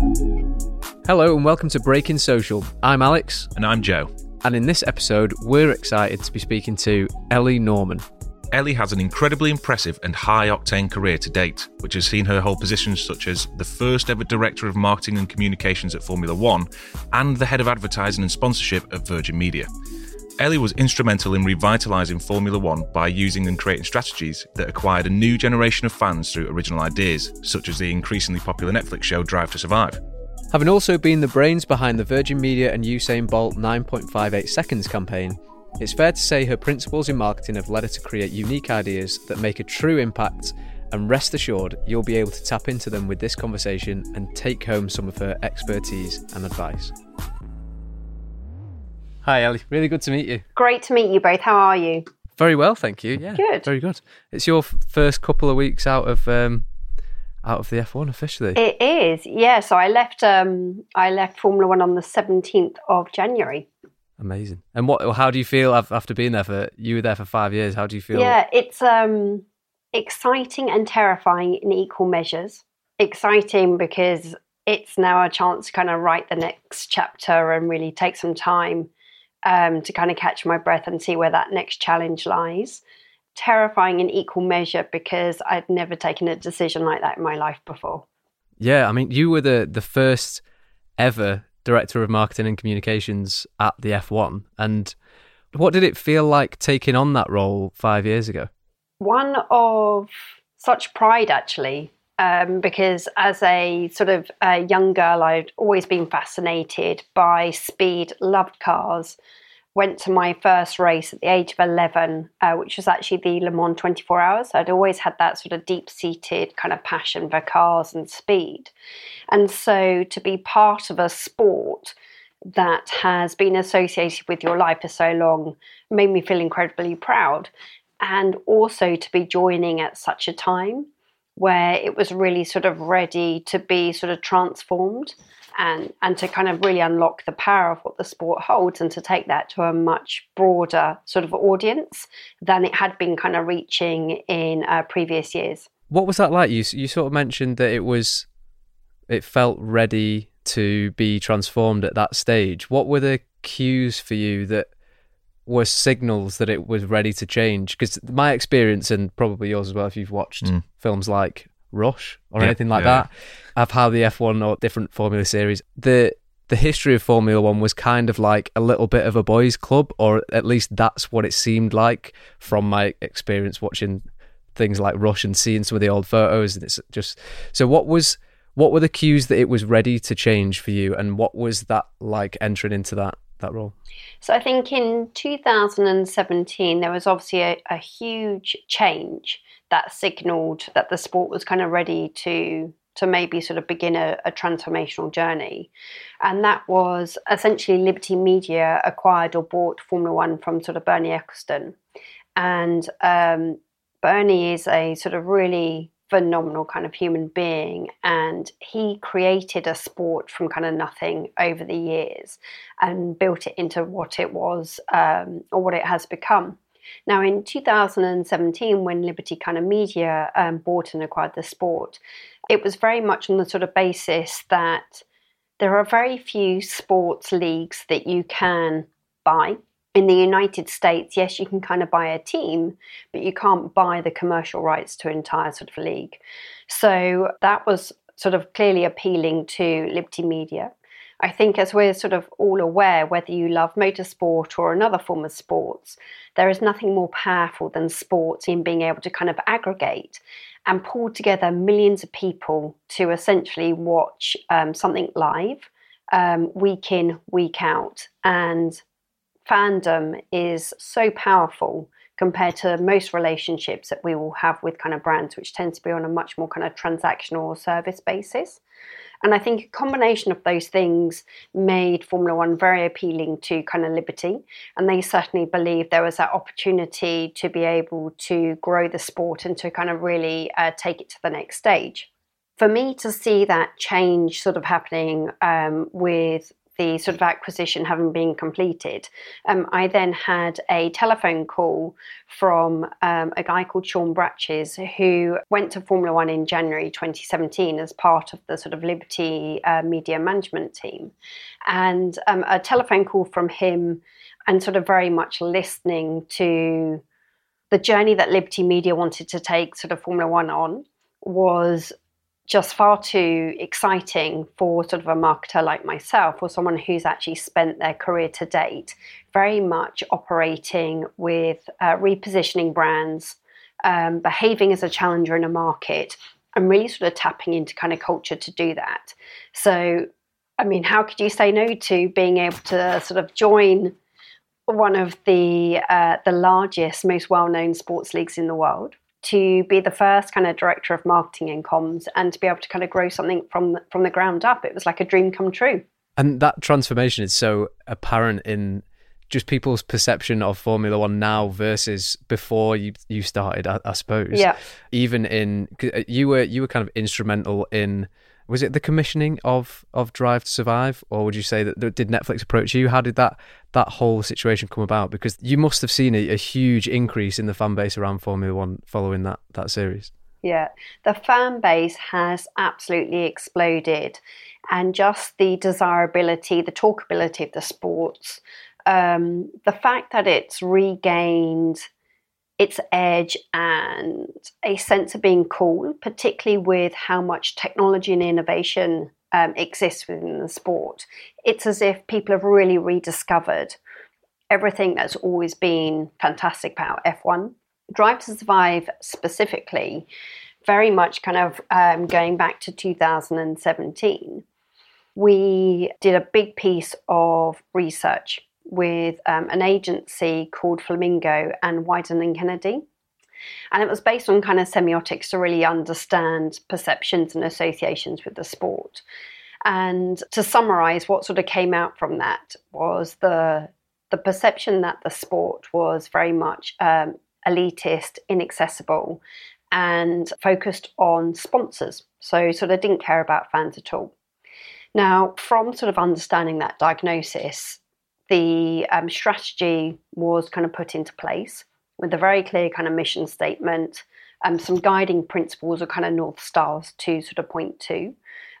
Hello and welcome to Breaking Social. I'm Alex, And I'm Joe. and in this episode, we're excited to be speaking to Ellie Norman. Ellie has an incredibly impressive and high octane career to date, which has seen her hold positions such as the first ever Director of Marketing and Communications at Formula One and the Head of Advertising and Sponsorship at Virgin Media. Ellie was instrumental in revitalising Formula One by using and creating strategies that acquired a new generation of fans through original ideas, such as the increasingly popular Netflix show Drive to Survive. Having also been the brains behind the Virgin Media and Usain Bolt 9.58 seconds campaign, it's fair to say her principles in marketing have led her to create unique ideas that make a true impact. And rest assured, you'll be able to tap into them with this conversation and take home some of her expertise and advice. Hi, Ellie. Really good to meet you. Great to meet you both. How are you? Very well, thank you. Yeah, Good. Very good. It's your f- first couple of weeks out of um, out of the F1 officially. It is, yeah. So I left. Um, I left Formula One on the seventeenth of January. Amazing. And what? How do you feel after being there for? You were there for five years. How do you feel? Yeah, it's um, exciting and terrifying in equal measures. Exciting because it's now a chance to kind of write the next chapter and really take some time um, to kind of catch my breath and see where that next challenge lies. Terrifying in equal measure because I'd never taken a decision like that in my life before. Yeah, I mean, you were the the first ever director of marketing and communications at the F1, and what did it feel like taking on that role five years ago? one of such pride actually um, because as a sort of a young girl i'd always been fascinated by speed loved cars went to my first race at the age of 11 uh, which was actually the le mans 24 hours. I'd always had that sort of deep-seated kind of passion for cars and speed. And so to be part of a sport that has been associated with your life for so long made me feel incredibly proud. And also to be joining at such a time where it was really sort of ready to be sort of transformed and and to kind of really unlock the power of what the sport holds and to take that to a much broader sort of audience than it had been kind of reaching in uh, previous years What was that like? You you sort of mentioned that it was, it felt ready to be transformed at that stage. What were the cues for you that were signals that it was ready to change? Because my experience, and probably yours as well, if you've watched Mm. films like Rush or Yeah, anything like yeah. that, of how the F1 or different Formula series, the the history of Formula One was kind of like a little bit of a boys' club, or at least that's what it seemed like from my experience watching things like Rush and seeing some of the old photos. And it's just so. What was what were the cues that it was ready to change for you, and what was that like entering into that that role? So I think in 2017 there was obviously a, a huge change that signalled that the sport was kind of ready to to maybe sort of begin a, a transformational journey, and that was essentially Liberty Media acquired or bought Formula One from sort of Bernie Ecclestone, and um, Bernie is a sort of really phenomenal kind of human being and he created a sport from kind of nothing over the years and built it into what it was um, or what it has become. Now, in 2017, when Liberty kind of Media um, bought and acquired the sport, it was very much on the sort of basis that there are very few sports leagues that you can buy. In the United States, yes, you can kind of buy a team, but you can't buy the commercial rights to an entire sort of league. So that was sort of clearly appealing to Liberty Media. I think, as we're sort of all aware, whether you love motorsport or another form of sports, there is nothing more powerful than sports in being able to kind of aggregate and pull together millions of people to essentially watch um, something live um, week in, week out. And fandom is so powerful compared to most relationships that we will have with kind of brands, which tend to be on a much more kind of transactional or service basis. And I think a combination of those things made Formula One very appealing to kind of Liberty. And they certainly believed there was that opportunity to be able to grow the sport and to kind of really uh, take it to the next stage. For me to see that change sort of happening um, with the sort of acquisition having been completed, um, I then had a telephone call from um, a guy called Sean Bratches who went to Formula One in January 2017 as part of the sort of Liberty uh, media management team. And um, a telephone call from him and sort of very much listening to the journey that Liberty Media wanted to take sort of Formula One on was just far too exciting for sort of a marketer like myself or someone who's actually spent their career to date very much operating with uh, repositioning brands, um, behaving as a challenger in a market, and really sort of tapping into kind of culture to do that. So, I mean, how could you say no to being able to sort of join one of the uh, the largest, most well known sports leagues in the world? To be the first kind of director of marketing and comms and to be able to kind of grow something from from the ground up it was like a dream come true and that transformation is so apparent in just people's perception of Formula One now versus before you you started, I, I suppose. Yeah. Even in uh, you were you were kind of instrumental in was it the commissioning of of Drive to Survive, or would you say that did Netflix approach you? How did that that whole situation come about? Because you must have seen a, a huge increase in the fan base around Formula One following that that series. Yeah, the fan base has absolutely exploded, and just the desirability, the talkability of the sports, um, the fact that it's regained its edge and a sense of being cool, particularly with how much technology and innovation um, exists within the sport. It's as if people have really rediscovered everything that's always been fantastic about F1. Drive to Survive specifically, very much kind of um, going back to 2017, we did a big piece of research with um, an agency called Flamingo and Wieden and Kennedy. And it was based on kind of semiotics to really understand perceptions and associations with the sport. And to summarize, what sort of came out from that was the the perception that the sport was very much um, elitist, inaccessible, and focused on sponsors. So, sort of didn't care about fans at all. Now, from sort of understanding that diagnosis, the um, strategy was kind of put into place with a very clear kind of mission statement, um, some guiding principles or kind of north stars to sort of point to.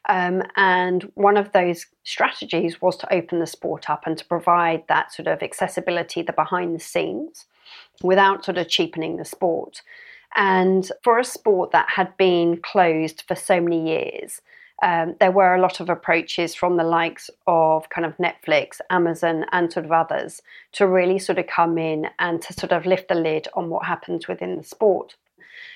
Um, and one of those strategies was to open the sport up and to provide that sort of accessibility, the behind the scenes, without sort of cheapening the sport. And for a sport that had been closed for so many years, um, there were a lot of approaches from the likes of kind of Netflix, Amazon, and sort of others to really sort of come in and to sort of lift the lid on what happens within the sport.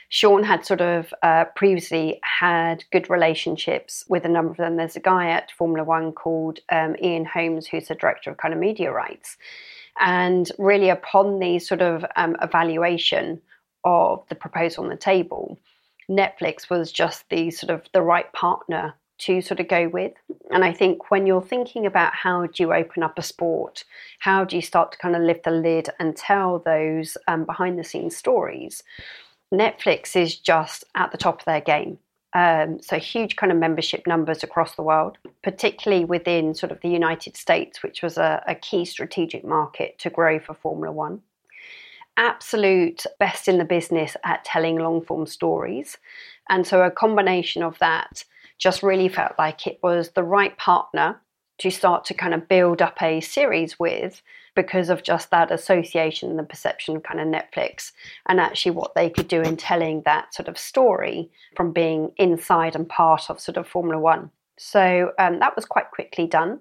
Sean had sort of uh, previously had good relationships with a number of them. There's a guy at Formula One called um, Ian Holmes, who's the director of kind of media rights. And really, upon the sort of um, evaluation of the proposal on the table, Netflix was just the sort of the right partner to sort of go with. And I think when you're thinking about how do you open up a sport, how do you start to kind of lift the lid and tell those um, behind the scenes stories, Netflix is just at the top of their game. Um, so huge kind of membership numbers across the world, particularly within sort of the United States, which was a, a key strategic market to grow for Formula One absolute best in the business at telling long form stories. And so a combination of that just really felt like it was the right partner to start to kind of build up a series with because of just that association and the perception of kind of Netflix and actually what they could do in telling that sort of story from being inside and part of sort of Formula One. So um, that was quite quickly done.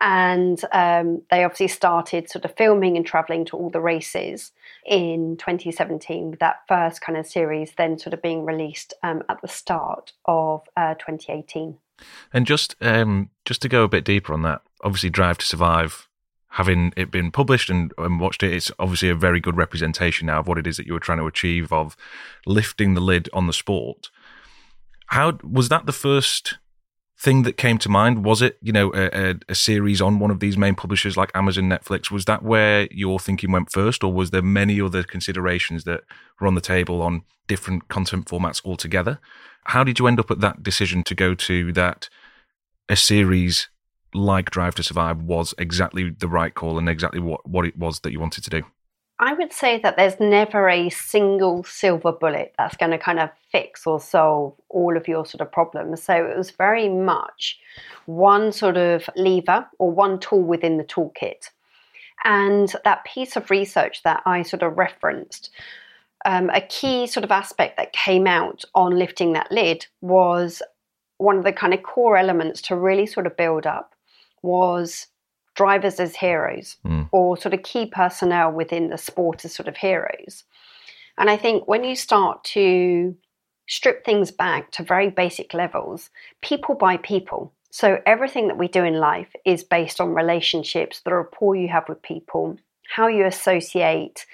And um, they obviously started sort of filming and traveling to all the races in 2017 with that first kind of series, then sort of being released um, at the start of uh, 2018. And just um, just to go a bit deeper on that, obviously, Drive to Survive, having it been published and, and watched it, it's obviously a very good representation now of what it is that you were trying to achieve of lifting the lid on the sport. How was that the first thing that came to mind? Was it, you know, a, a, a, series on one of these main publishers like Amazon, Netflix? Was that where your thinking went first, or was there many other considerations that were on the table on different content formats altogether? How did you end up at that decision to go to that a series like Drive to Survive was exactly the right call and exactly what, what it was that you wanted to do? I would say that there's never a single silver bullet that's going to kind of fix or solve all of your sort of problems. So it was very much one sort of lever or one tool within the toolkit. And that piece of research that I sort of referenced, um, a key sort of aspect that came out on lifting that lid was one of the kind of core elements to really sort of build up was drivers as heroes mm. or sort of key personnel within the sport as sort of heroes. And I think when you start to strip things back to very basic levels, people by people. So everything that we do in life is based on relationships, the rapport you have with people, how you associate.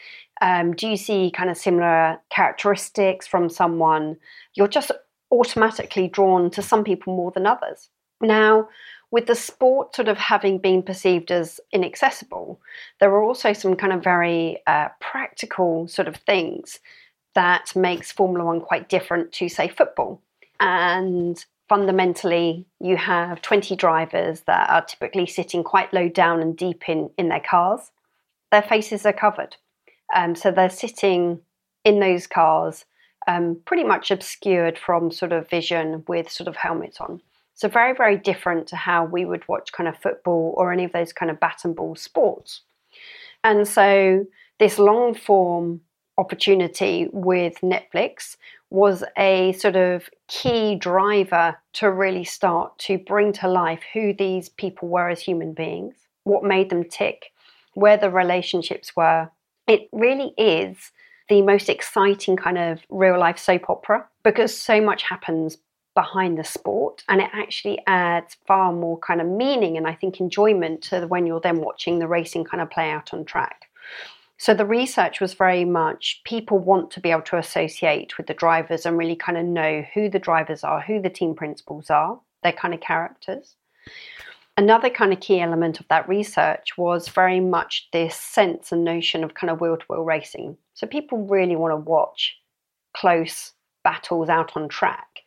Um, do you see kind of similar characteristics from someone? You're just automatically drawn to some people more than others. Now, with the sport sort of having been perceived as inaccessible, there are also some kind of very uh, practical sort of things that makes Formula One quite different to, say, football. And fundamentally, you have 20 drivers that are typically sitting quite low down and deep in, in their cars. Their faces are covered. Um, so they're sitting in those cars, um, pretty much obscured from sort of vision with sort of helmets on. So, very, very different to how we would watch kind of football or any of those kind of bat and ball sports. And so, this long form opportunity with Netflix was a sort of key driver to really start to bring to life who these people were as human beings, what made them tick, where the relationships were. It really is the most exciting kind of real life soap opera because so much happens behind the sport and it actually adds far more kind of meaning and I think enjoyment to when you're then watching the racing kind of play out on track. So the research was very much people want to be able to associate with the drivers and really kind of know who the drivers are, who the team principals are, their kind of characters. Another kind of key element of that research was very much this sense and notion of kind of wheel to wheel racing. So people really want to watch close battles out on track.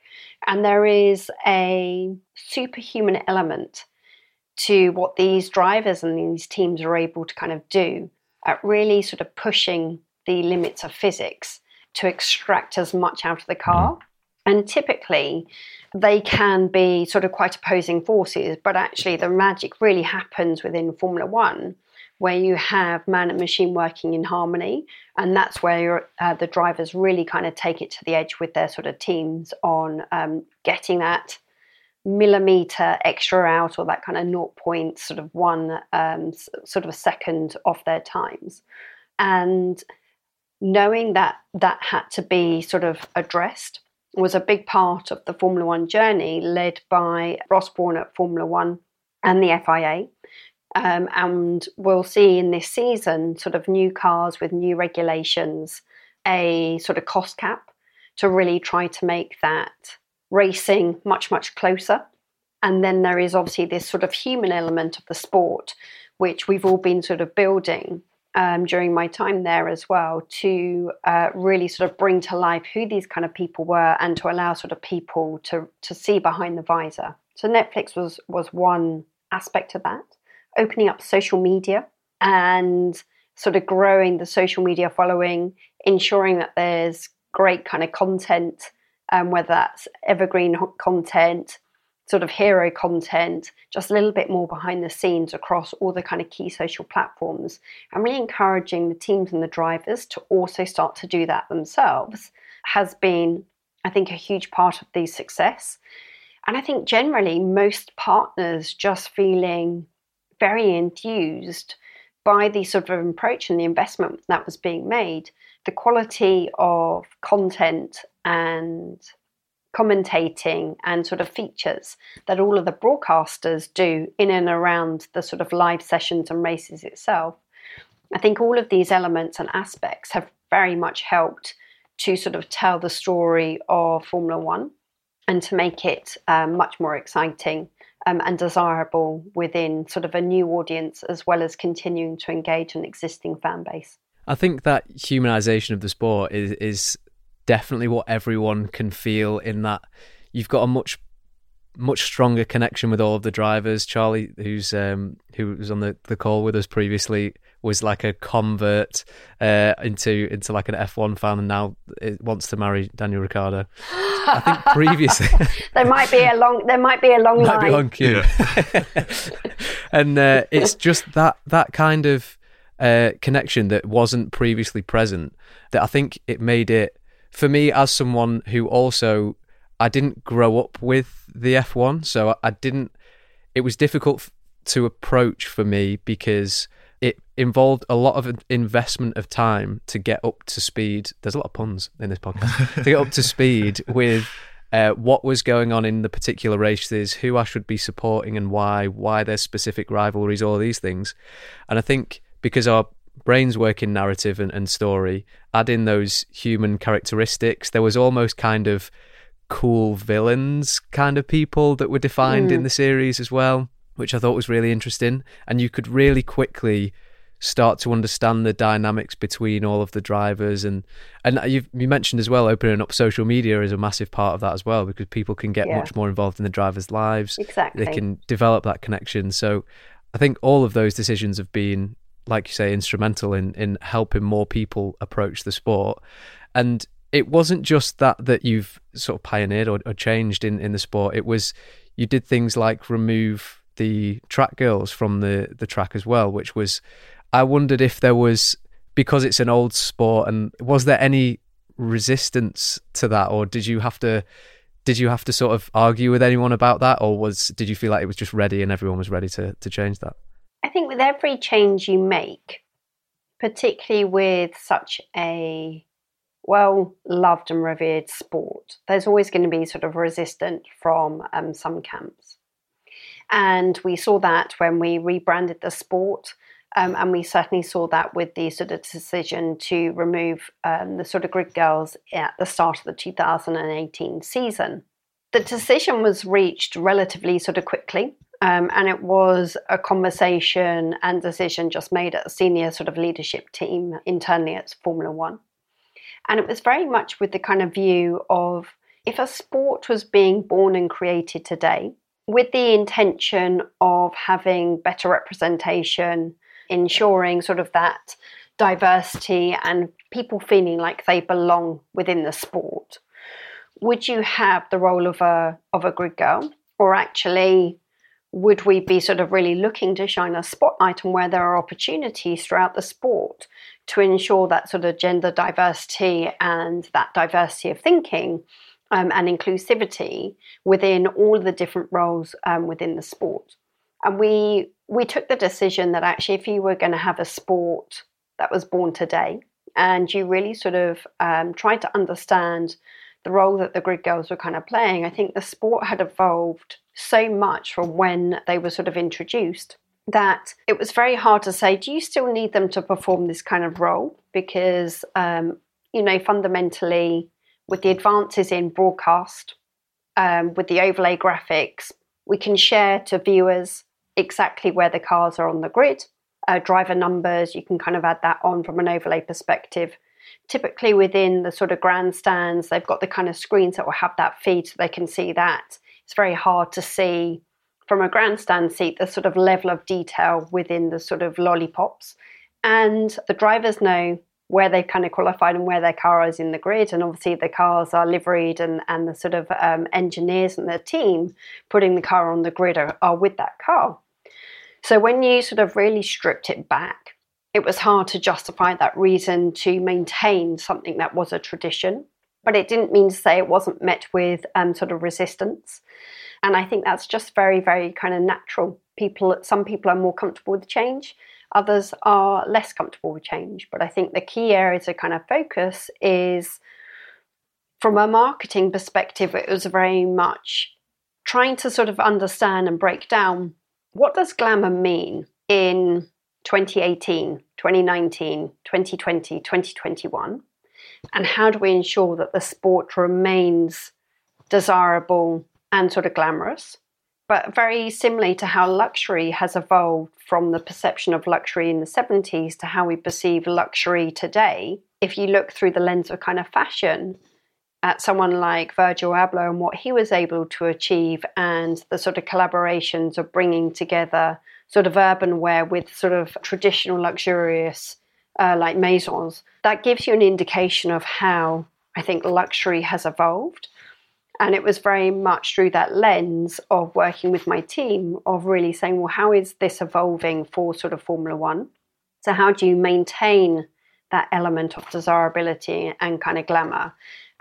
And there is a superhuman element to what these drivers and these teams are able to kind of do at really sort of pushing the limits of physics to extract as much out of the car. Mm-hmm. And typically, they can be sort of quite opposing forces, but actually, the magic really happens within Formula One where you have man and machine working in harmony, and that's where uh, the drivers really kind of take it to the edge with their sort of teams on um, getting that millimeter extra out or that kind of naught point sort of one um, sort of a second off their times, and knowing that that had to be sort of addressed was a big part of the Formula One journey, led by Ross Brawn at Formula One and the FIA um, and we'll see in this season sort of new cars with new regulations, a sort of cost cap to really try to make that racing much, much closer. And then there is obviously this sort of human element of the sport, which we've all been sort of building um, during my time there as well to uh, really sort of bring to life who these kind of people were and to allow sort of people to to see behind the visor. So Netflix was was one aspect of that opening up social media and sort of growing the social media following, ensuring that there's great kind of content, um, whether that's evergreen content, sort of hero content, just a little bit more behind the scenes across all the kind of key social platforms, and really encouraging the teams and the drivers to also start to do that themselves has been, I think, a huge part of the success. And I think generally most partners just feeling very enthused by the sort of approach and the investment that was being made. The quality of content and commentating and sort of features that all of the broadcasters do in and around the sort of live sessions and races itself. I think all of these elements and aspects have very much helped to sort of tell the story of Formula One and to make it um, much more exciting um, and desirable within sort of a new audience as well as continuing to engage an existing fan base. I think that humanization of the sport is is definitely what everyone can feel in that you've got a much much stronger connection with all of the drivers. Charlie, who's um, who was on the, the call with us previously, was like a convert uh, into into like an F1 fan, and now wants to marry Daniel Ricciardo. I think previously there might be a long there might be a long might line. be a long queue, Yeah. and uh, it's just that that kind of uh, connection that wasn't previously present. That I think it made it for me as someone who also I didn't grow up with the F1, so I, I didn't. It was difficult f- to approach for me because it involved a lot of investment of time to get up to speed. There's a lot of puns in this podcast to get up to speed with uh, what was going on in the particular races, who I should be supporting, and why. Why there's specific rivalries, all these things, and I think because our brains work in narrative and, and story, add in those human characteristics. There was almost kind of cool villains kind of people that were defined in Mm. the series as well, which I thought was really interesting. And you could really quickly start to understand the dynamics between all of the drivers and and you've you mentioned as well opening up social media is a massive part of that as well because people can get Yeah. much more involved in the drivers' lives Exactly. they can develop that connection. So I think all of those decisions have been, like you say, instrumental in in helping more people approach the sport. And it wasn't just that that you've sort of pioneered or, or changed in, in the sport. It was you did things like remove the track girls from the the track as well, which was I wondered if there was because it's an old sport and was there any resistance to that or did you have to did you have to sort of argue with anyone about that or was did you feel like it was just ready and everyone was ready to to change that I think with every change you make, particularly with such a well loved and revered sport, there's always going to be sort of resistance from um, some camps. And we saw that when we rebranded the sport. Um, and we certainly saw that with the sort of decision to remove um, the sort of grid girls at the start of the 2018 season. The decision was reached relatively sort of quickly. Um, and it was a conversation and decision just made at a senior sort of leadership team internally at Formula One. And it was very much with the kind of view of if a sport was being born and created today with the intention of having better representation, ensuring sort of that diversity and people feeling like they belong within the sport, would you have the role of a of a grid girl? Or actually would we be sort of really looking to shine a spotlight on where there are opportunities throughout the sport to ensure that sort of gender diversity and that diversity of thinking um, and inclusivity within all the different roles um, within the sport? And we we took the decision that actually, if you were going to have a sport that was born today, and you really sort of um, tried to understand the role that the grid girls were kind of playing, I think the sport had evolved so much from when they were sort of introduced that it was very hard to say, do you still need them to perform this kind of role? Because, um, you know, fundamentally, with the advances in broadcast, um, with the overlay graphics, we can share to viewers exactly where the cars are on the grid. Uh, driver numbers, you can kind of add that on from an overlay perspective. Typically, within the sort of grandstands, they've got the kind of screens that will have that feed so they can see that. It's very hard to see from a grandstand seat the sort of level of detail within the sort of lollipops. And the drivers know where they've kind of qualified and where their car is in the grid. And obviously, the cars are liveried, and, and the sort of um, engineers and the team putting the car on the grid are, are with that car. So when you sort of really stripped it back, it was hard to justify that reason to maintain something that was a tradition. But it didn't mean to say it wasn't met with um, sort of resistance. And I think that's just very, very kind of natural. People, some people are more comfortable with change, others are less comfortable with change. But I think the key area to kind of focus is from a marketing perspective, it was very much trying to sort of understand and break down what does glamour mean in 2018, 2019, 2020, 2021? And how do we ensure that the sport remains desirable and sort of glamorous? But very similarly to how luxury has evolved from the perception of luxury in the 70s to how we perceive luxury today, if you look through the lens of kind of fashion, at someone like Virgil Abloh and what he was able to achieve and the sort of collaborations of bringing together sort of urban wear with sort of traditional luxurious uh, like maisons, that gives you an indication of how I think luxury has evolved. And it was very much through that lens of working with my team of really saying, well, how is this evolving for sort of Formula One? So, how do you maintain that element of desirability and kind of glamour?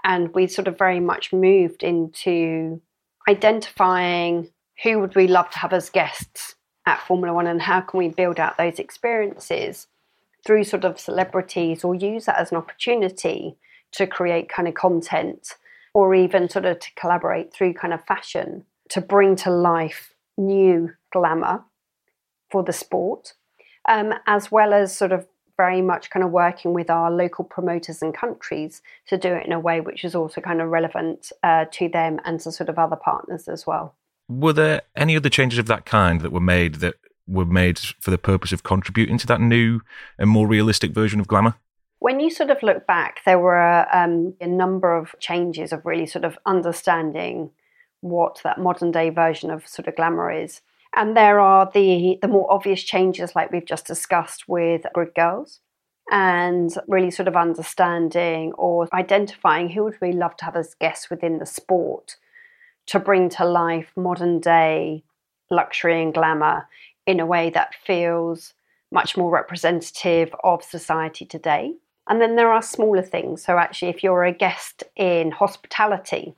And we sort of very much moved into identifying who would we love to have as guests at Formula One and how can we build out those experiences through sort of celebrities or use that as an opportunity to create kind of content or even sort of to collaborate through kind of fashion to bring to life new glamour for the sport, um, as well as sort of very much kind of working with our local promoters and countries to do it in a way which is also kind of relevant uh, to them and to sort of other partners as well. Were there any other changes of that kind that were made that were made for the purpose of contributing to that new and more realistic version of glamour? When you sort of look back, there were um, a number of changes of really sort of understanding what that modern day version of sort of glamour is. And there are the, the more obvious changes, like we've just discussed with Grid Girls, and really sort of understanding or identifying who would we love to have as guests within the sport to bring to life modern day luxury and glamour in a way that feels much more representative of society today. And then there are smaller things. So, actually, if you're a guest in hospitality,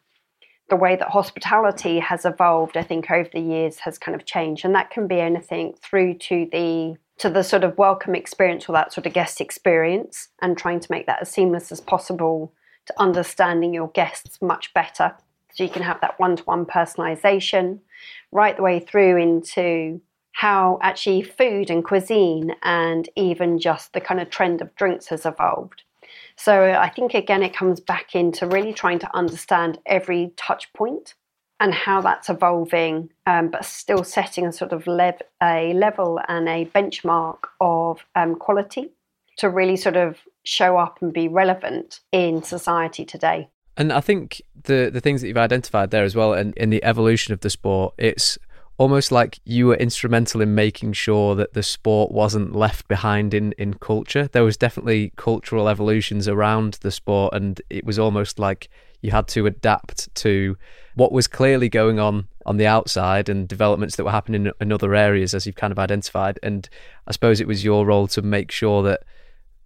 the way that hospitality has evolved, I think, over the years has kind of changed. And that can be anything through to the to the sort of welcome experience or that sort of guest experience and trying to make that as seamless as possible to understanding your guests much better. So you can have that one-to-one personalization right the way through into how actually food and cuisine and even just the kind of trend of drinks has evolved. So I think again it comes back into really trying to understand every touch point and how that's evolving, um, but still setting a sort of lev- a level and a benchmark of um, quality to really sort of show up and be relevant in society today. And I think the the things that you've identified there as well, and in the evolution of the sport, it's almost like you were instrumental in making sure that the sport wasn't left behind in, in culture. There was definitely cultural evolutions around the sport, and it was almost like you had to adapt to what was clearly going on on the outside and developments that were happening in, other areas, as you've kind of identified. And I suppose it was your role to make sure that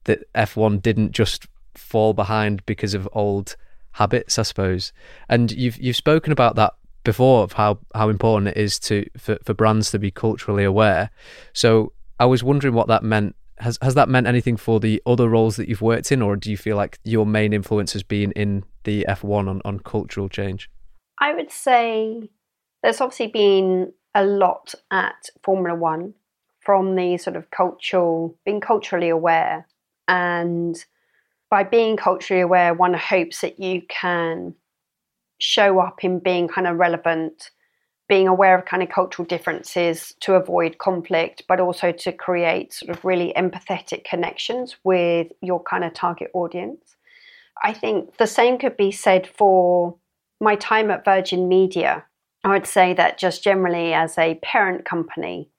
that F1 didn't just fall behind because of old habits, I suppose. And you've you've spoken about that before of how, how important it is to for, for brands to be culturally aware. So I was wondering what that meant. Has has that meant anything for the other roles that you've worked in, or do you feel like your main influence has been in the F1 on, on cultural change? I would say there's obviously been a lot at Formula One from the sort of cultural, being culturally aware. And by being culturally aware, one hopes that you can show up in being kind of relevant, being aware of kind of cultural differences to avoid conflict, but also to create sort of really empathetic connections with your kind of target audience. I think the same could be said for my time at Virgin Media. I would say that just generally as a parent company,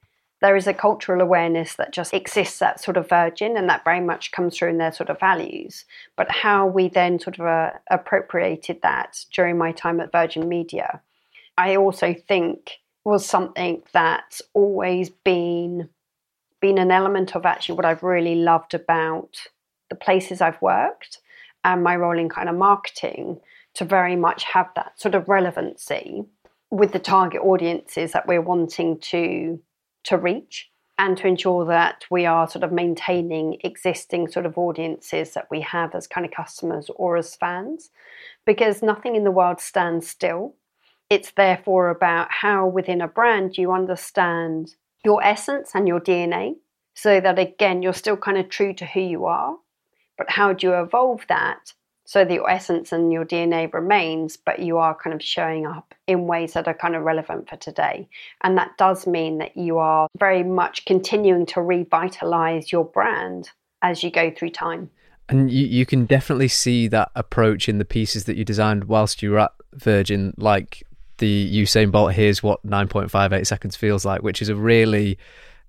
there is a cultural awareness that just exists that sort of Virgin, and that very much comes through in their sort of values. But how we then sort of uh, appropriated that during my time at Virgin Media, I also think was something that's always been been an element of actually what I've really loved about the places I've worked and my role in kind of marketing to very much have that sort of relevancy with the target audiences that we're wanting to to reach and to ensure that we are sort of maintaining existing sort of audiences that we have as kind of customers or as fans because nothing in the world stands still. It's therefore about how within a brand you understand your essence and your dna so that again you're still kind of true to who you are. But how do you evolve that so your essence and your DNA remains, but you are kind of showing up in ways that are kind of relevant for today. And that does mean that you are very much continuing to revitalize your brand as you go through time. And you, you can definitely see that approach in the pieces that you designed whilst you were at Virgin, like the Usain Bolt here's what 9.58 seconds feels like, which is a really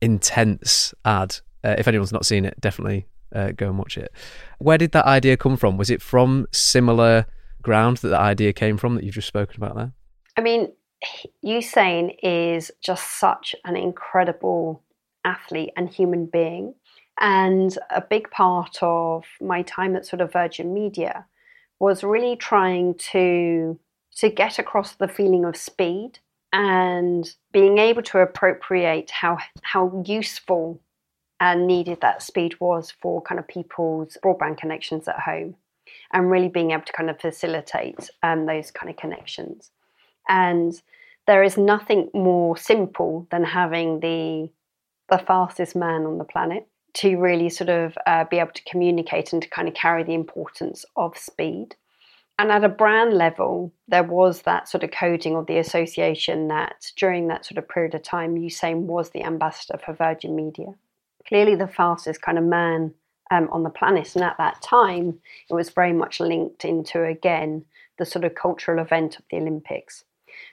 intense ad. Uh, if anyone's not seen it, definitely uh, go and watch it. Where did that idea come from? Was it from similar ground that the idea came from that you've just spoken about there? I mean, Usain is just such an incredible athlete and human being. And a big part of my time at sort of Virgin Media was really trying to to get across the feeling of speed and being able to appropriate how how useful and needed that speed was for kind of people's broadband connections at home and really being able to kind of facilitate um, those kind of connections and there is nothing more simple than having the the fastest man on the planet to really sort of uh, be able to communicate and to kind of carry the importance of speed. And at a brand level, there was that sort of coding or the association that during that sort of period of time, Usain was the ambassador for Virgin Media. Clearly, the fastest kind of man um, on the planet. And at that time, it was very much linked into, again, the sort of cultural event of the Olympics.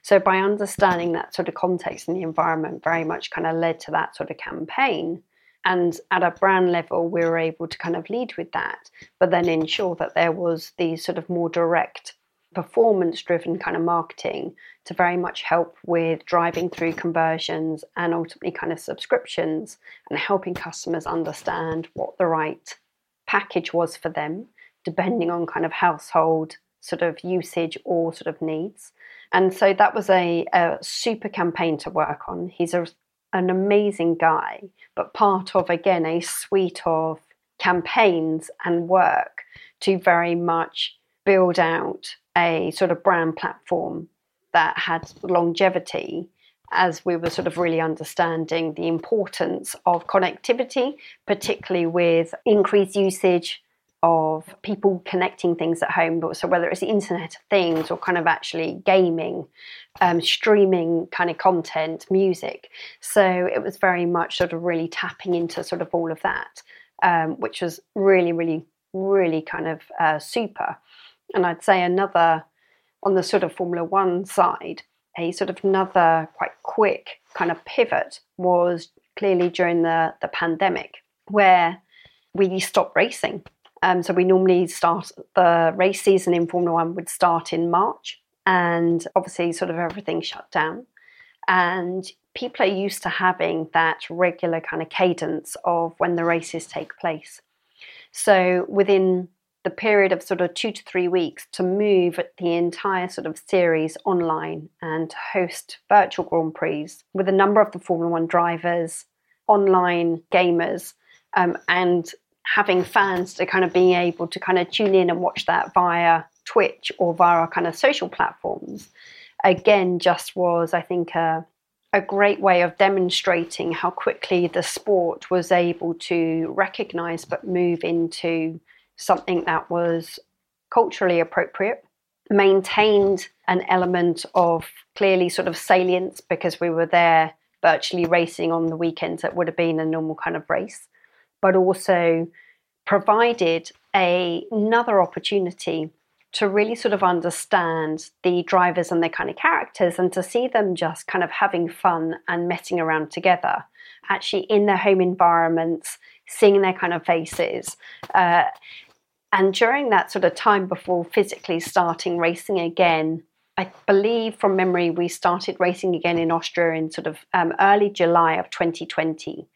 So by understanding that sort of context and the environment very much kind of led to that sort of campaign. And at a brand level, we were able to kind of lead with that, but then ensure that there was the sort of more direct performance driven kind of marketing to very much help with driving through conversions and ultimately kind of subscriptions and helping customers understand what the right package was for them, depending on kind of household sort of usage or sort of needs. And so that was a, a super campaign to work on. He's a, an amazing guy, but part of, again, a suite of campaigns and work to very much build out a sort of brand platform that had longevity as we were sort of really understanding the importance of connectivity, particularly with increased usage of people connecting things at home, but so whether it's the Internet of Things or kind of actually gaming, um, streaming kind of content, music. So it was very much sort of really tapping into sort of all of that, um, which was really, really, really kind of uh, super. And I'd say another on the sort of Formula One side, a sort of another quite quick kind of pivot was clearly during the, the pandemic, where we stopped racing um, so we normally start the race season in Formula One would start in March, and obviously, sort of everything shut down. And people are used to having that regular kind of cadence of when the races take place. So within the period of sort of two to three weeks to move the entire sort of series online and host virtual Grand Prix with a number of the Formula One drivers, online gamers, um, and having fans to kind of being able to kind of tune in and watch that via Twitch or via kind of social platforms, again, just was, I think, a, a great way of demonstrating how quickly the sport was able to recognize but move into something that was culturally appropriate, maintained an element of clearly sort of salience because we were there virtually racing on the weekends that would have been a normal kind of race but also provided a, another opportunity to really sort of understand the drivers and their kind of characters and to see them just kind of having fun and messing around together, actually in their home environments, seeing their kind of faces. Uh, and during that sort of time before physically starting racing again, I believe from memory we started racing again in Austria in sort of um, early July of 2020.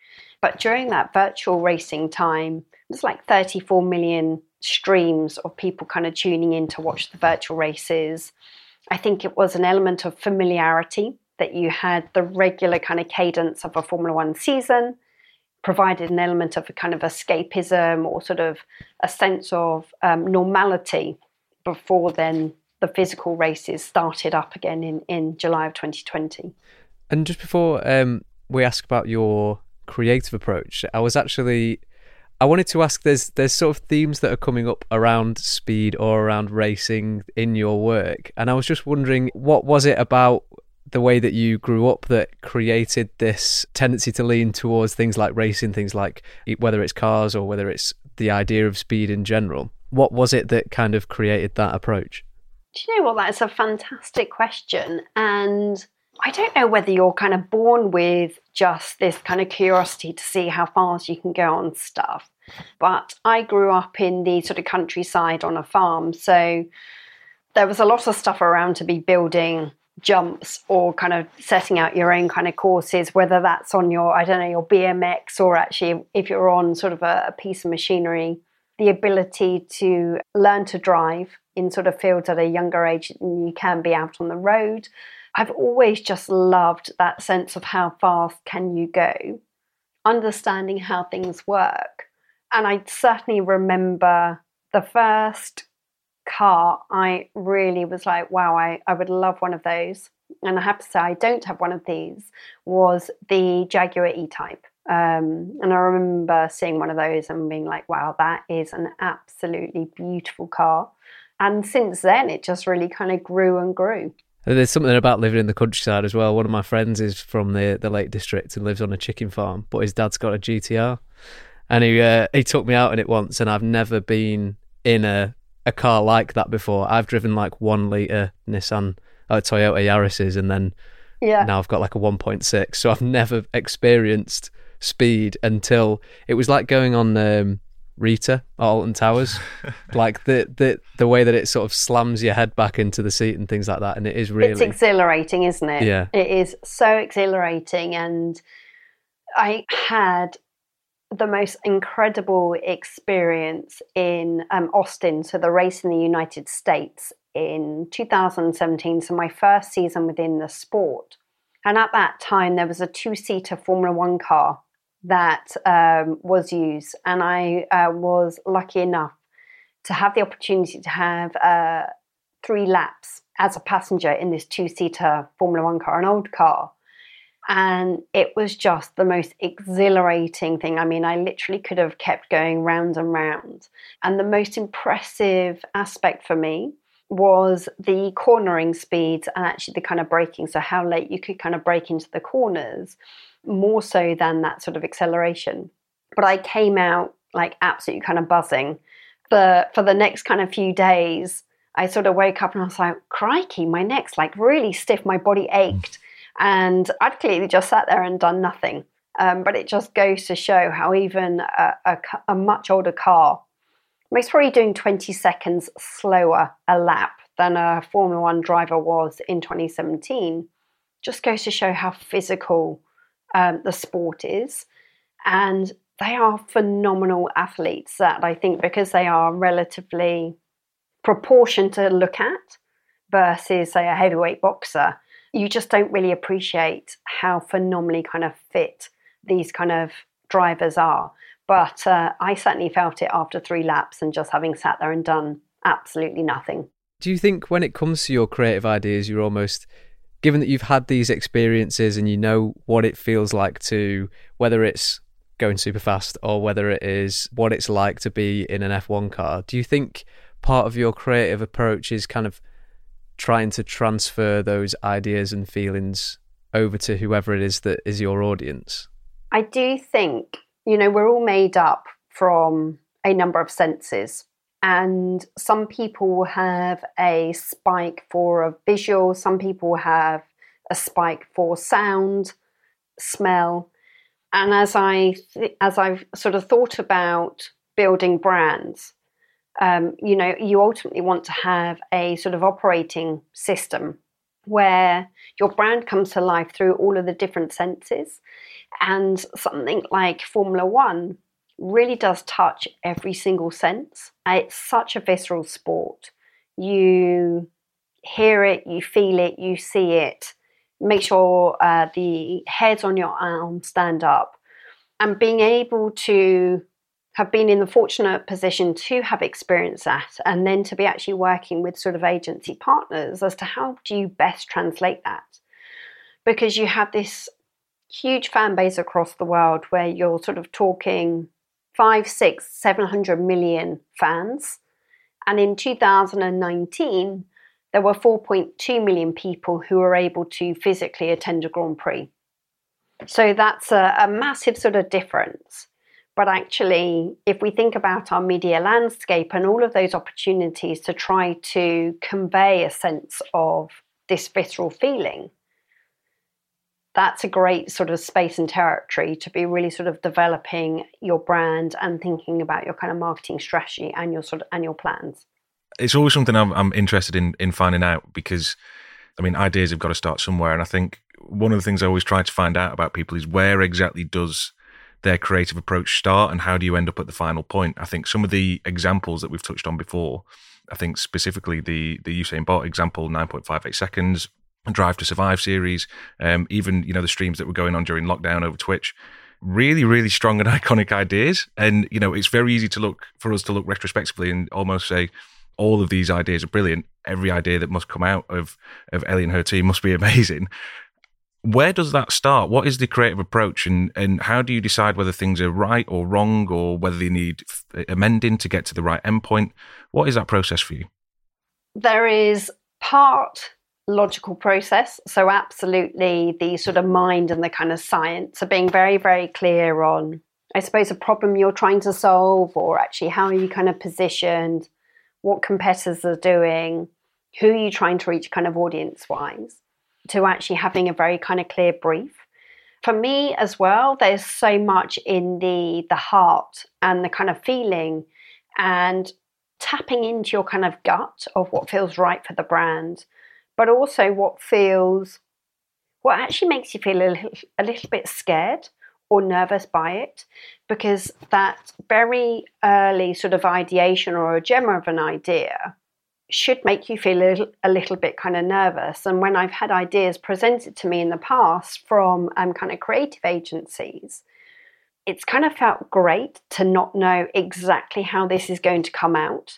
But during that virtual racing time, it was like 34 million streams of people kind of tuning in to watch the virtual races. I think it was an element of familiarity that you had the regular kind of cadence of a Formula One season, provided an element of a kind of escapism or sort of a sense of um, normality before then the physical races started up again in, in July of 2020. And just before um, we ask about your creative approach. I was actually I wanted to ask there's there's sort of themes that are coming up around speed or around racing in your work and I was just wondering what was it about the way that you grew up that created this tendency to lean towards things like racing things like whether it's cars or whether it's the idea of speed in general. What was it that kind of created that approach? Do you know what? That's a fantastic question. And I don't know whether you're kind of born with just this kind of curiosity to see how fast you can go on stuff. But I grew up in the sort of countryside on a farm. So there was a lot of stuff around to be building jumps or kind of setting out your own kind of courses, whether that's on your, I don't know, your BMX or actually if you're on sort of a, a piece of machinery, the ability to learn to drive in sort of fields at a younger age than you can be out on the road. I've always just loved that sense of how fast can you go, understanding how things work. And I certainly remember the first car, I really was like, wow, I, I would love one of those. And I have to say, I don't have one of these, was the Jaguar E Type. Um, and I remember seeing one of those and being like, wow, that is an absolutely beautiful car. And since then, it just really kind of grew and grew. There's something about living in the countryside as well. One of my friends is from the, the Lake District and lives on a chicken farm, but his dad's got a GTR. And he uh, he took me out in it once, and I've never been in a a car like that before. I've driven like one liter Nissan uh, Toyota Yaris's, and then yeah. now I've got like a 1.6. So I've never experienced speed until it was like going on um, Rita Alton Towers, like the the the way that it sort of slams your head back into the seat and things like that, and it is really it's exhilarating, isn't it? Yeah, it is so exhilarating, and I had the most incredible experience in um, Austin, so the race in the United States in 2017. So, my first season within the sport. And at that time, there was a two seater Formula One car that um, was used. And I uh, was lucky enough to have the opportunity to have uh, three laps as a passenger in this two seater Formula One car, an old car. And it was just the most exhilarating thing. I mean, I literally could have kept going round and round. And the most impressive aspect for me was the cornering speeds and actually the kind of braking. So, how late you could kind of break into the corners, more so than that sort of acceleration. But I came out like absolutely kind of buzzing. For, for the next kind of few days, I sort of woke up and I was like, crikey, my neck's like really stiff, my body ached. And I'd clearly just sat there and done nothing. Um, but it just goes to show how even a, a, a much older car was probably doing 20 seconds slower a lap than a Formula One driver was in 2017. Just goes to show how physical um, the sport is. And they are phenomenal athletes that I think because they are relatively proportioned to look at versus, say, a heavyweight boxer, you just don't really appreciate how phenomenally kind of fit these kind of drivers are. But uh, I certainly felt it after three laps and just having sat there and done absolutely nothing. Do you think when it comes to your creative ideas, you're almost, given that you've had these experiences and you know what it feels like to, whether it's going super fast or whether it is what it's like to be in an F1 car, do you think part of your creative approach is kind of trying to transfer those ideas and feelings over to whoever it is that is your audience? I do think, you know, we're all made up from a number of senses. And some people have a spike for a visual, some people have a spike for sound, smell. And as I th- as I've sort of thought about building brands, um, you know, you ultimately want to have a sort of operating system where your brand comes to life through all of the different senses. And something like Formula One really does touch every single sense. It's such a visceral sport. You hear it, you feel it, you see it. Make sure uh, the hairs on your arm stand up. And being able to have been in the fortunate position to have experienced that and then to be actually working with sort of agency partners as to how do you best translate that. Because you have this huge fan base across the world where you're sort of talking five six seven hundred million fans. And in 2019 there were 4.2 million people who were able to physically attend a grand prix. So that's a, a massive sort of difference But actually, if we think about our media landscape and all of those opportunities to try to convey a sense of this visceral feeling, that's a great sort of space and territory to be really sort of developing your brand and thinking about your kind of marketing strategy and your sort of annual plans. It's always something I'm, I'm interested in in finding out because, I mean, ideas have got to start somewhere, and I think one of the things I always try to find out about people is where exactly does their creative approach start and how do you end up at the final point? I think some of the examples that we've touched on before, I think specifically the the Usain Bolt example, 9.58 seconds, Drive to Survive series, um, even you know the streams that were going on during lockdown over Twitch. Really, really strong and iconic ideas, and you know it's very easy to look for us to look retrospectively and almost say all of these ideas are brilliant. Every idea that must come out of of Ellie and her team must be amazing. Where does that start? What is the creative approach, and and how do you decide whether things are right or wrong, or whether they need amending to get to the right endpoint? What is that process for you? There is part logical process. So, absolutely, the sort of mind and the kind of science are being very, very clear on, I suppose, a problem you're trying to solve, or actually how are you kind of positioned, what competitors are doing, who are you trying to reach kind of audience wise, to actually having a very kind of clear brief. For me as well, there's so much in the the heart and the kind of feeling and tapping into your kind of gut of what feels right for the brand but also what feels, what actually makes you feel a little, a little bit scared or nervous by it, because that very early sort of ideation or a gem of an idea should make you feel a little, a little bit kind of nervous. And when I've had ideas presented to me in the past from um, kind of creative agencies, it's kind of felt great to not know exactly how this is going to come out.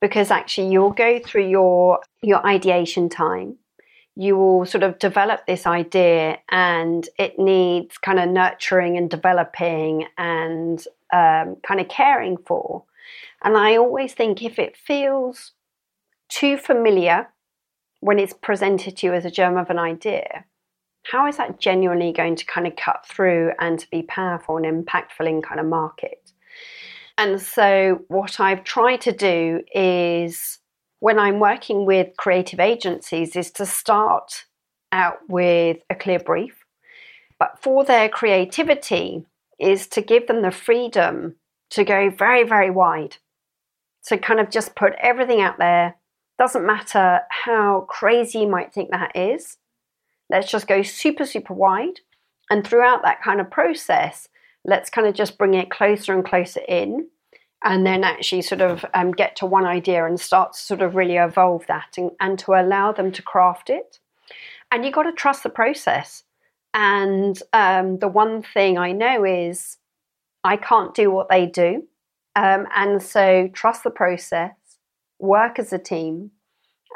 Because actually you'll go through your your ideation time. You will sort of develop this idea and it needs kind of nurturing and developing and um, kind of caring for. And i always think if it feels too familiar when it's presented to you as a germ of an idea how is that genuinely going to kind of cut through and to be powerful and impactful in kind of market and so, what I've tried to do is when I'm working with creative agencies, is to start out with a clear brief. But for their creativity, is to give them the freedom to go very, very wide. To kind of just put everything out there. Doesn't matter how crazy you might think that is. Let's just go super, super wide. And throughout that kind of process, let's kind of just bring it closer and closer in and then actually sort of um, get to one idea and start to sort of really evolve that and, and to allow them to craft it. And you've got to trust the process. And um, the one thing I know is I can't do what they do. Um, and so trust the process, work as a team,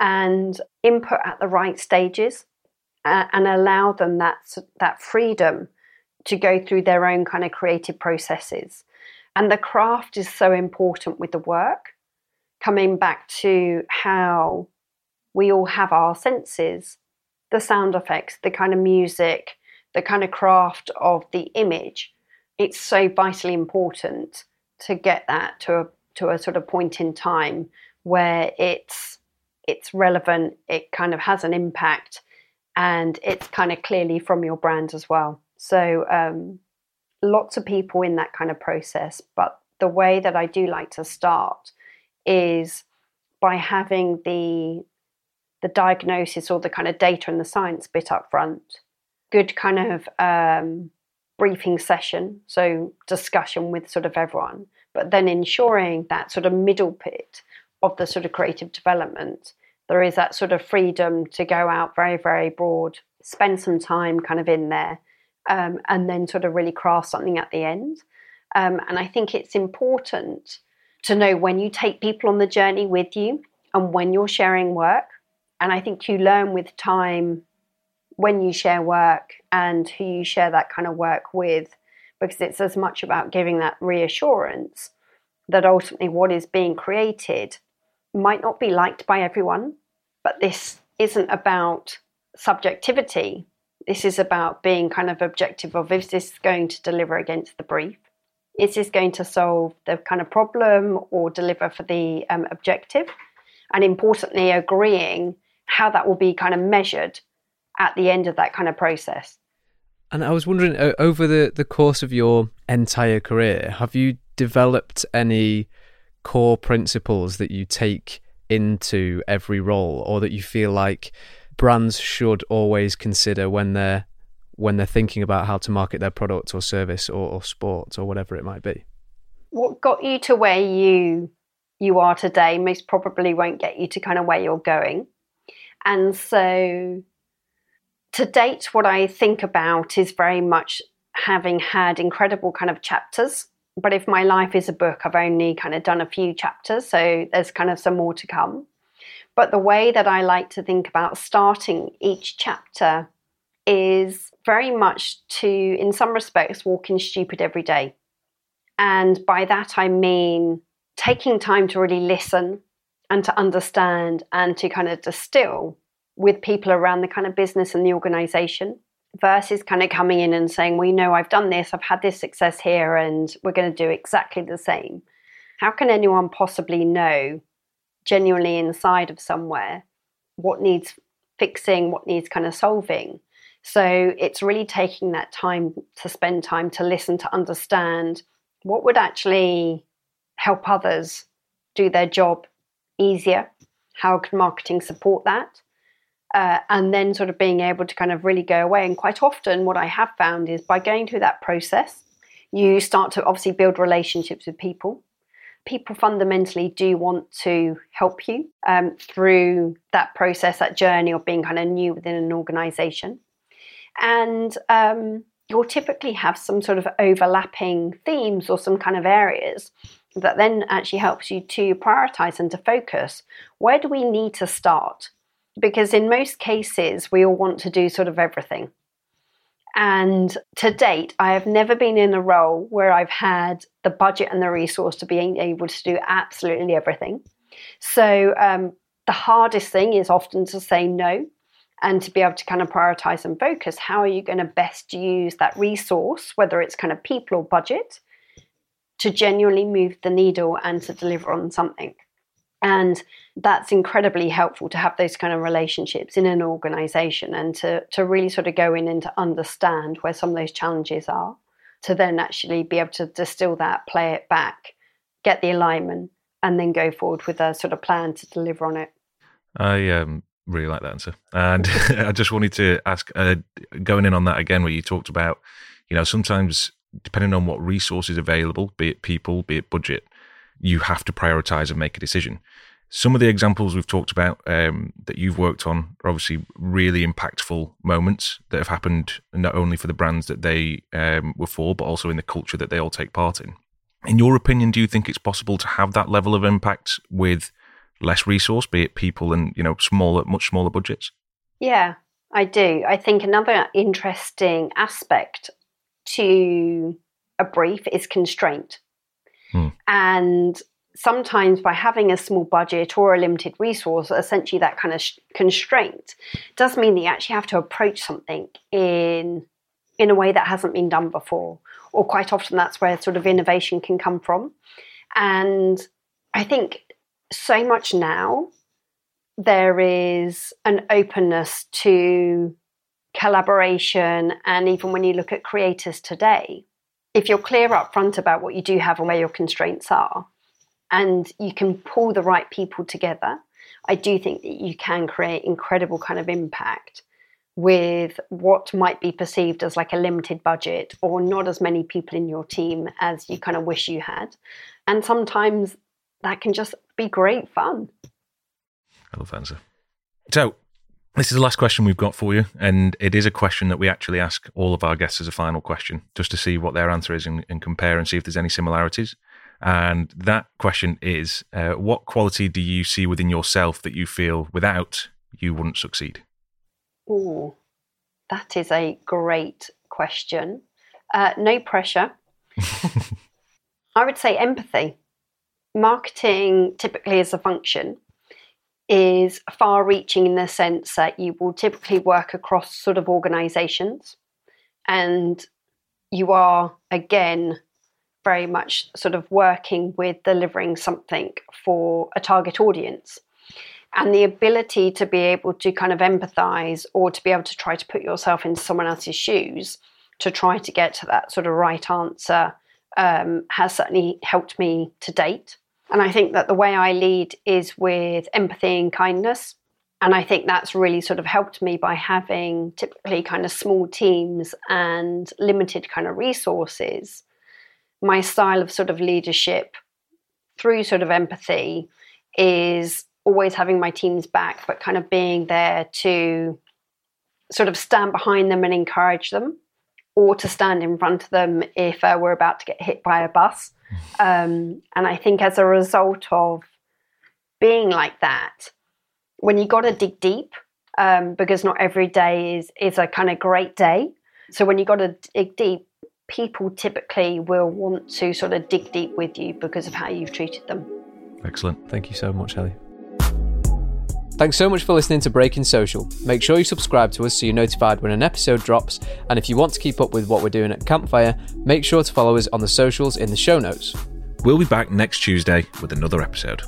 and input at the right stages uh, and allow them that, that freedom to go through their own kind of creative processes. And the craft is so important with the work. Coming back to how we all have our senses, the sound effects, the kind of music, the kind of craft of the image, it's so vitally important to get that to a to a sort of point in time where it's it's relevant, it kind of has an impact, and it's kind of clearly from your brand as well. So um, lots of people in that kind of process, but the way that I do like to start is by having the the diagnosis or the kind of data and the science bit up front. Good kind of um, briefing session, so discussion with sort of everyone, but then ensuring that sort of middle bit of the sort of creative development, there is that sort of freedom to go out very, very broad, spend some time kind of in there, um, and then sort of really craft something at the end. Um, and I think it's important to know when you take people on the journey with you and when you're sharing work. And I think you learn with time when you share work and who you share that kind of work with, because it's as much about giving that reassurance that ultimately what is being created might not be liked by everyone, but this isn't about subjectivity. This is about being kind of objective of is this going to deliver against the brief? Is this going to solve the kind of problem or deliver for the um, objective? And importantly, agreeing how that will be kind of measured at the end of that kind of process. And I was wondering, over the, the course of your entire career, have you developed any core principles that you take into every role or that you feel like brands should always consider when they're when they're thinking about how to market their product or service or, or sport or whatever it might be? What got you to where you you are today most probably won't get you to kind of where you're going. And so to date, what I think about is very much having had incredible kind of chapters. But if my life is a book, I've only kind of done a few chapters, so there's kind of some more to come. But the way that I like to think about starting each chapter is very much to, in some respects, walk in stupid every day. And by that I mean taking time to really listen and to understand and to kind of distill with people around the kind of business and the organization versus kind of coming in and saying, We know I've done this, I've had this success here, and we're going to do exactly the same. How can anyone possibly know genuinely inside of somewhere what needs fixing, what needs kind of solving? So it's really taking that time to spend time to listen, to understand what would actually help others do their job easier. How can marketing support that? Uh, and then sort of being able to kind of really go away. And quite often, what I have found is by going through that process, you start to obviously build relationships with people. People fundamentally do want to help you um, through that process, that journey of being kind of new within an organization. And um, you'll typically have some sort of overlapping themes or some kind of areas that then actually helps you to prioritize and to focus. Where do we need to start? Because in most cases, we all want to do sort of everything. And to date, I have never been in a role where I've had the budget and the resource to being able to do absolutely everything. So um, the hardest thing is often to say no and to be able to kind of prioritize and focus. How are you going to best use that resource, whether it's kind of people or budget, to genuinely move the needle and to deliver on something? And that's incredibly helpful to have those kind of relationships in an organization and to, to really sort of go in and to understand where some of those challenges are, to then actually be able to distill that, play it back, get the alignment, and then go forward with a sort of plan to deliver on it. I um, really like that answer. And I just wanted to ask, uh, going in on that again, where you talked about, you know, sometimes depending on what resources available, be it people, be it budget, you have to prioritize and make a decision. Some of the examples we've talked about um, that you've worked on are obviously really impactful moments that have happened not only for the brands that they um, were for, but also in the culture that they all take part in. In your opinion, do you think it's possible to have that level of impact with less resource, be it people and you know smaller, much smaller budgets? Yeah, I do. I think another interesting aspect to a brief is constraint. Hmm. And sometimes by having a small budget or a limited resource, essentially that kind of sh- constraint does mean that you actually have to approach something in in a way that hasn't been done before. Or quite often that's where sort of innovation can come from. And I think so much now there is an openness to collaboration and even when you look at creators today if you're clear up front about what you do have and where your constraints are, and you can pull the right people together, I do think that you can create incredible kind of impact with what might be perceived as like a limited budget or not as many people in your team as you kind of wish you had. And sometimes that can just be great fun. I love that answer. So, this is the last question we've got for you, and it is a question that we actually ask all of our guests as a final question, just to see what their answer is and, and compare and see if there's any similarities. And that question is uh, What quality do you see within yourself that you feel without you wouldn't succeed? Oh, that is a great question. Uh, no pressure. I would say empathy. Marketing typically is a function is far reaching in the sense that you will typically work across sort of organizations and you are again very much sort of working with delivering something for a target audience. And the ability to be able to kind of empathize or to be able to try to put yourself into someone else's shoes to try to get to that sort of right answer um, has certainly helped me to date. And I think that the way I lead is with empathy and kindness. And I think that's really sort of helped me by having typically kind of small teams and limited kind of resources my style of sort of leadership through sort of empathy is always having my teams back, but kind of being there to sort of stand behind them and encourage them, or to stand in front of them if uh, we're about to get hit by a bus. Um, and I think as a result of being like that, when you got to dig deep, um, because not every day is is a kind of great day. So when you got to dig deep, people typically will want to sort of dig deep with you because of how you've treated them. Excellent. Thank you so much, Ellie. Thanks so much for listening to Breaking Social. Make sure you subscribe to us so you're notified when an episode drops. And if you want to keep up with what we're doing at Campfire, make sure to follow us on the socials in the show notes. We'll be back next Tuesday with another episode.